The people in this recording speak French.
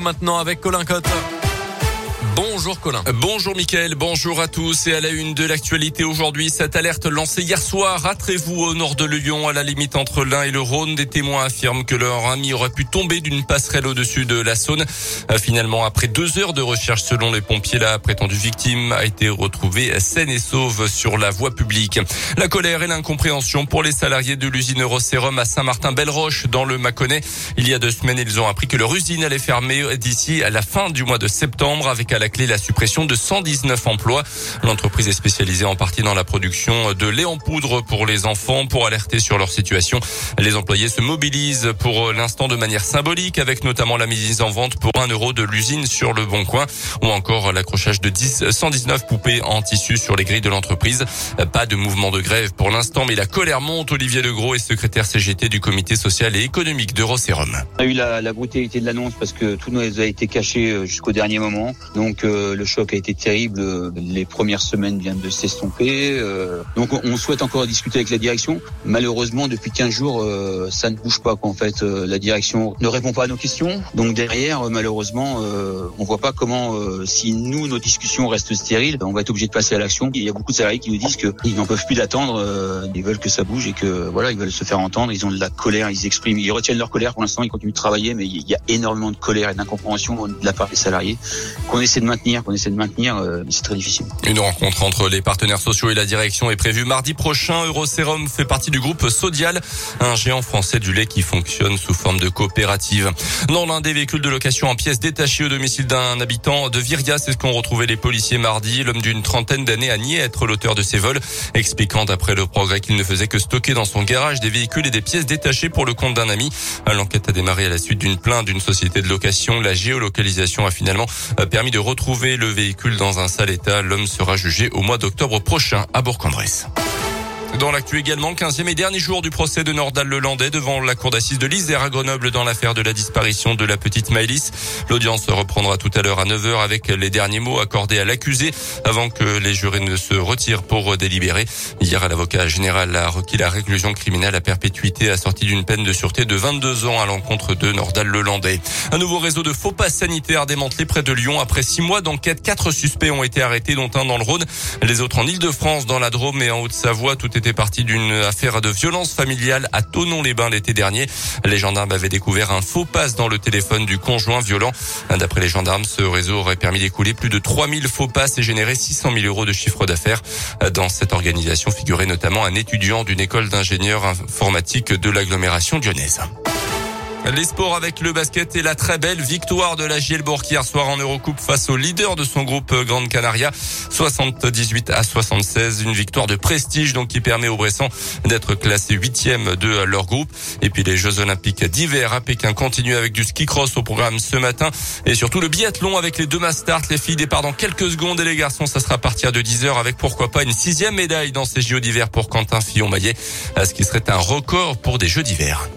Maintenant avec Colin Cotte. Bonjour Colin. Bonjour Mickaël, bonjour à tous et à la une de l'actualité aujourd'hui, cette alerte lancée hier soir Trévoux au nord de Lyon à la limite entre l'Ain et le Rhône. Des témoins affirment que leur ami aurait pu tomber d'une passerelle au-dessus de la Saône. Euh, finalement, après deux heures de recherche selon les pompiers, la prétendue victime a été retrouvée saine et sauve sur la voie publique. La colère et l'incompréhension pour les salariés de l'usine Eurosérum à Saint-Martin-Belle-Roche dans le Mâconnais. Il y a deux semaines, ils ont appris que leur usine allait fermer d'ici à la fin du mois de septembre avec la clé la suppression de 119 emplois. L'entreprise est spécialisée en partie dans la production de lait en poudre pour les enfants. Pour alerter sur leur situation, les employés se mobilisent pour l'instant de manière symbolique avec notamment la mise en vente pour un euro de l'usine sur le Bon Coin ou encore l'accrochage de 10, 119 poupées en tissu sur les grilles de l'entreprise. Pas de mouvement de grève pour l'instant, mais la colère monte. Olivier Legros est secrétaire CGT du comité social et économique d'Eurosérum. On a eu la, brutalité de l'annonce parce que tout nous a été caché euh, jusqu'au dernier moment. Euh, le choc a été terrible. Les premières semaines viennent de s'estomper. Euh, donc on souhaite encore discuter avec la direction. Malheureusement, depuis 15 jours, euh, ça ne bouge pas. En fait, la direction ne répond pas à nos questions. Donc derrière, malheureusement, on voit pas comment, si nous, nos discussions restent stériles, on va être obligé de passer à l'action. Il y a beaucoup de salariés qui nous disent qu'ils n'en peuvent plus d'attendre. Ils veulent que ça bouge et que voilà, ils veulent se faire entendre. Ils ont de la colère, ils expriment, ils retiennent leur colère. Pour l'instant, ils continuent de travailler, mais il y a énormément de colère et d'incompréhension de la part des salariés qu'on essaie de maintenir qu'on essaie de maintenir, euh, c'est très difficile. Une rencontre entre les partenaires sociaux et la direction est prévue mardi prochain. Eurosérum fait partie du groupe Sodial, un géant français du lait qui fonctionne sous forme de coopérative. Dans l'un des véhicules de location en pièces détachées au domicile d'un habitant de Viria, c'est ce qu'ont retrouvé les policiers mardi. L'homme d'une trentaine d'années a nié être l'auteur de ces vols, expliquant d'après le progrès qu'il ne faisait que stocker dans son garage des véhicules et des pièces détachées pour le compte d'un ami. L'enquête a démarré à la suite d'une plainte d'une société de location. La géolocalisation a finalement euh, permis de retrouver le véhicule dans un sale état. L'homme sera jugé au mois d'octobre prochain à Bourg-en-Bresse. Dans l'actu également, 15e et dernier jour du procès de Nordal Lelandais devant la cour d'assises de l'Isère à Grenoble dans l'affaire de la disparition de la petite Maëlys. L'audience reprendra tout à l'heure à 9h avec les derniers mots accordés à l'accusé avant que les jurés ne se retirent pour délibérer. Hier, l'avocat général a requis la réclusion criminelle à perpétuité assortie d'une peine de sûreté de 22 ans à l'encontre de Nordal Lelandais. Un nouveau réseau de faux passes sanitaires démantelé près de Lyon. Après six mois d'enquête, quatre suspects ont été arrêtés, dont un dans le Rhône, les autres en Ile-de-France, dans la Drôme et en Haute-Savoie. Tout est était partie d'une affaire de violence familiale à Tonon-les-Bains l'été dernier. Les gendarmes avaient découvert un faux passe dans le téléphone du conjoint violent. D'après les gendarmes, ce réseau aurait permis d'écouler plus de 3000 faux passes et générer 600 000 euros de chiffre d'affaires. Dans cette organisation figurait notamment un étudiant d'une école d'ingénieurs informatiques de l'agglomération lyonnaise. Les sports avec le basket et la très belle victoire de la Gielbourg hier soir en Eurocoupe face au leader de son groupe Grande Canaria, 78 à 76, une victoire de prestige donc qui permet aux Bressans d'être classés huitième de leur groupe. Et puis les Jeux Olympiques d'hiver à Pékin continuent avec du ski cross au programme ce matin et surtout le biathlon avec les deux masters. Les filles départ dans quelques secondes et les garçons ça sera à partir de 10 heures avec pourquoi pas une sixième médaille dans ces Jeux d'hiver pour Quentin Fillon-Maillet, ce qui serait un record pour des Jeux d'hiver.